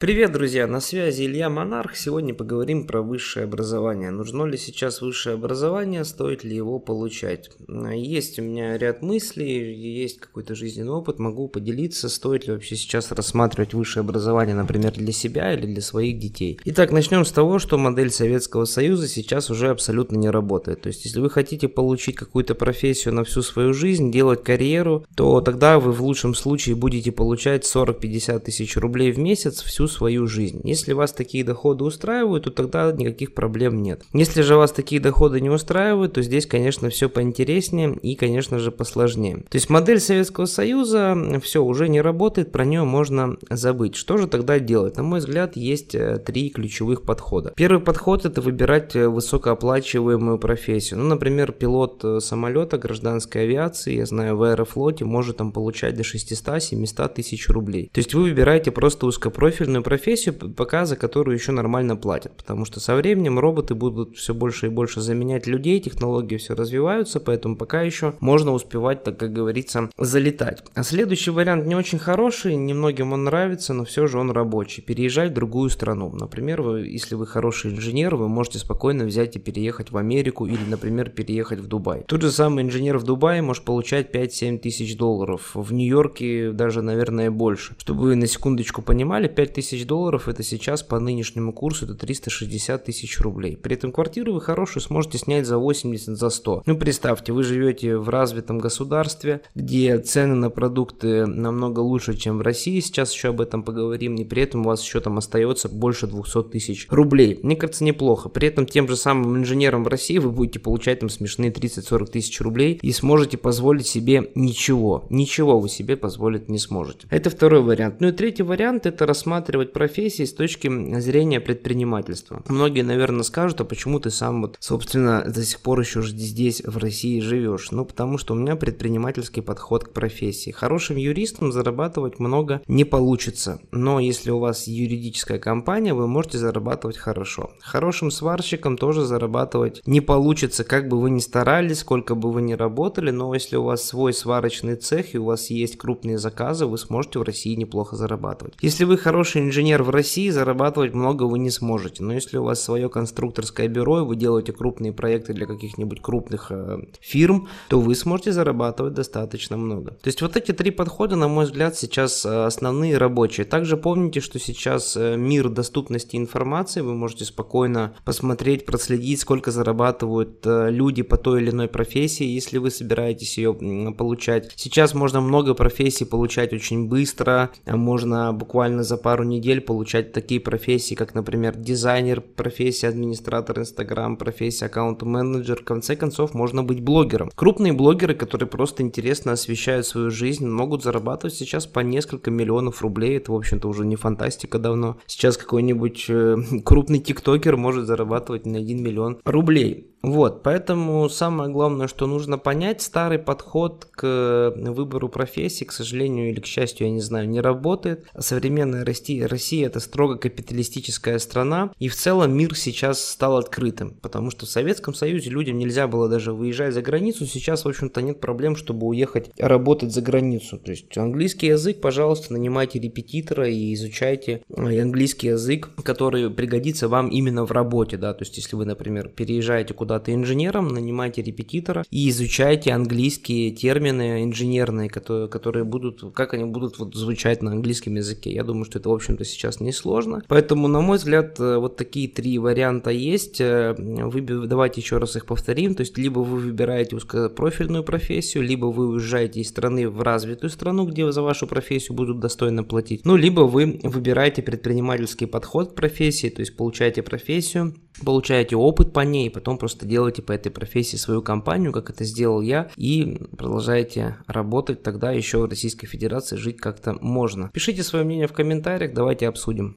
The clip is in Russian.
Привет, друзья! На связи Илья Монарх. Сегодня поговорим про высшее образование. Нужно ли сейчас высшее образование, стоит ли его получать? Есть у меня ряд мыслей, есть какой-то жизненный опыт, могу поделиться, стоит ли вообще сейчас рассматривать высшее образование, например, для себя или для своих детей. Итак, начнем с того, что модель Советского Союза сейчас уже абсолютно не работает. То есть, если вы хотите получить какую-то профессию на всю свою жизнь, делать карьеру, то тогда вы в лучшем случае будете получать 40-50 тысяч рублей в месяц всю свою жизнь. Если вас такие доходы устраивают, то тогда никаких проблем нет. Если же вас такие доходы не устраивают, то здесь, конечно, все поинтереснее и, конечно же, посложнее. То есть модель Советского Союза все уже не работает, про нее можно забыть. Что же тогда делать? На мой взгляд, есть э, три ключевых подхода. Первый подход это выбирать э, высокооплачиваемую профессию. Ну, например, пилот э, самолета гражданской авиации, я знаю, в Аэрофлоте может там получать до 600-700 тысяч рублей. То есть вы выбираете просто узкопрофильную профессию, профессию, пока за которую еще нормально платят. Потому что со временем роботы будут все больше и больше заменять людей, технологии все развиваются, поэтому пока еще можно успевать, так как говорится, залетать. А следующий вариант не очень хороший, немногим он нравится, но все же он рабочий. Переезжать в другую страну. Например, вы, если вы хороший инженер, вы можете спокойно взять и переехать в Америку или, например, переехать в Дубай. Тот же самый инженер в Дубае может получать 5-7 тысяч долларов. В Нью-Йорке даже, наверное, больше. Чтобы вы на секундочку понимали, 5 тысяч долларов это сейчас по нынешнему курсу это 360 тысяч рублей. При этом квартиру вы хорошую сможете снять за 80, за 100. Ну представьте, вы живете в развитом государстве, где цены на продукты намного лучше, чем в России. Сейчас еще об этом поговорим. И при этом у вас еще там остается больше 200 тысяч рублей. Мне кажется, неплохо. При этом тем же самым инженером в России вы будете получать там смешные 30-40 тысяч рублей и сможете позволить себе ничего. Ничего вы себе позволить не сможете. Это второй вариант. Ну и третий вариант это рассматривать профессии с точки зрения предпринимательства. Многие, наверное, скажут, а почему ты сам вот, собственно, до сих пор еще здесь, в России живешь? Ну, потому что у меня предпринимательский подход к профессии. Хорошим юристом зарабатывать много не получится, но если у вас юридическая компания, вы можете зарабатывать хорошо. Хорошим сварщиком тоже зарабатывать не получится, как бы вы ни старались, сколько бы вы ни работали, но если у вас свой сварочный цех и у вас есть крупные заказы, вы сможете в России неплохо зарабатывать. Если вы хороший инженер, в России зарабатывать много вы не сможете. Но если у вас свое конструкторское бюро и вы делаете крупные проекты для каких-нибудь крупных э, фирм, то вы сможете зарабатывать достаточно много. То есть вот эти три подхода, на мой взгляд, сейчас э, основные рабочие. Также помните, что сейчас э, мир доступности информации, вы можете спокойно посмотреть, проследить, сколько зарабатывают э, люди по той или иной профессии, если вы собираетесь ее получать. Сейчас можно много профессий получать очень быстро, можно буквально за пару недель получать такие профессии, как, например, дизайнер, профессия администратор Инстаграм, профессия аккаунт-менеджер. В конце концов, можно быть блогером. Крупные блогеры, которые просто интересно освещают свою жизнь, могут зарабатывать сейчас по несколько миллионов рублей. Это, в общем-то, уже не фантастика давно. Сейчас какой-нибудь э, крупный тиктокер может зарабатывать на 1 миллион рублей. Вот, поэтому самое главное, что нужно понять, старый подход к выбору профессии, к сожалению или к счастью, я не знаю, не работает. Современная Россия, Россия это строго капиталистическая страна, и в целом мир сейчас стал открытым, потому что в Советском Союзе людям нельзя было даже выезжать за границу, сейчас, в общем-то, нет проблем, чтобы уехать работать за границу. То есть английский язык, пожалуйста, нанимайте репетитора и изучайте английский язык, который пригодится вам именно в работе, да, то есть если вы, например, переезжаете куда куда-то инженером, нанимайте репетитора и изучайте английские термины инженерные, которые, которые будут, как они будут вот звучать на английском языке. Я думаю, что это, в общем-то, сейчас не сложно. Поэтому, на мой взгляд, э, вот такие три варианта есть. Э, вы, давайте еще раз их повторим. То есть, либо вы выбираете узкопрофильную профессию, либо вы уезжаете из страны в развитую страну, где за вашу профессию будут достойно платить. Ну, либо вы выбираете предпринимательский подход к профессии, то есть получаете профессию, получаете опыт по ней, потом просто делаете по этой профессии свою компанию, как это сделал я, и продолжаете работать, тогда еще в Российской Федерации жить как-то можно. Пишите свое мнение в комментариях, давайте обсудим.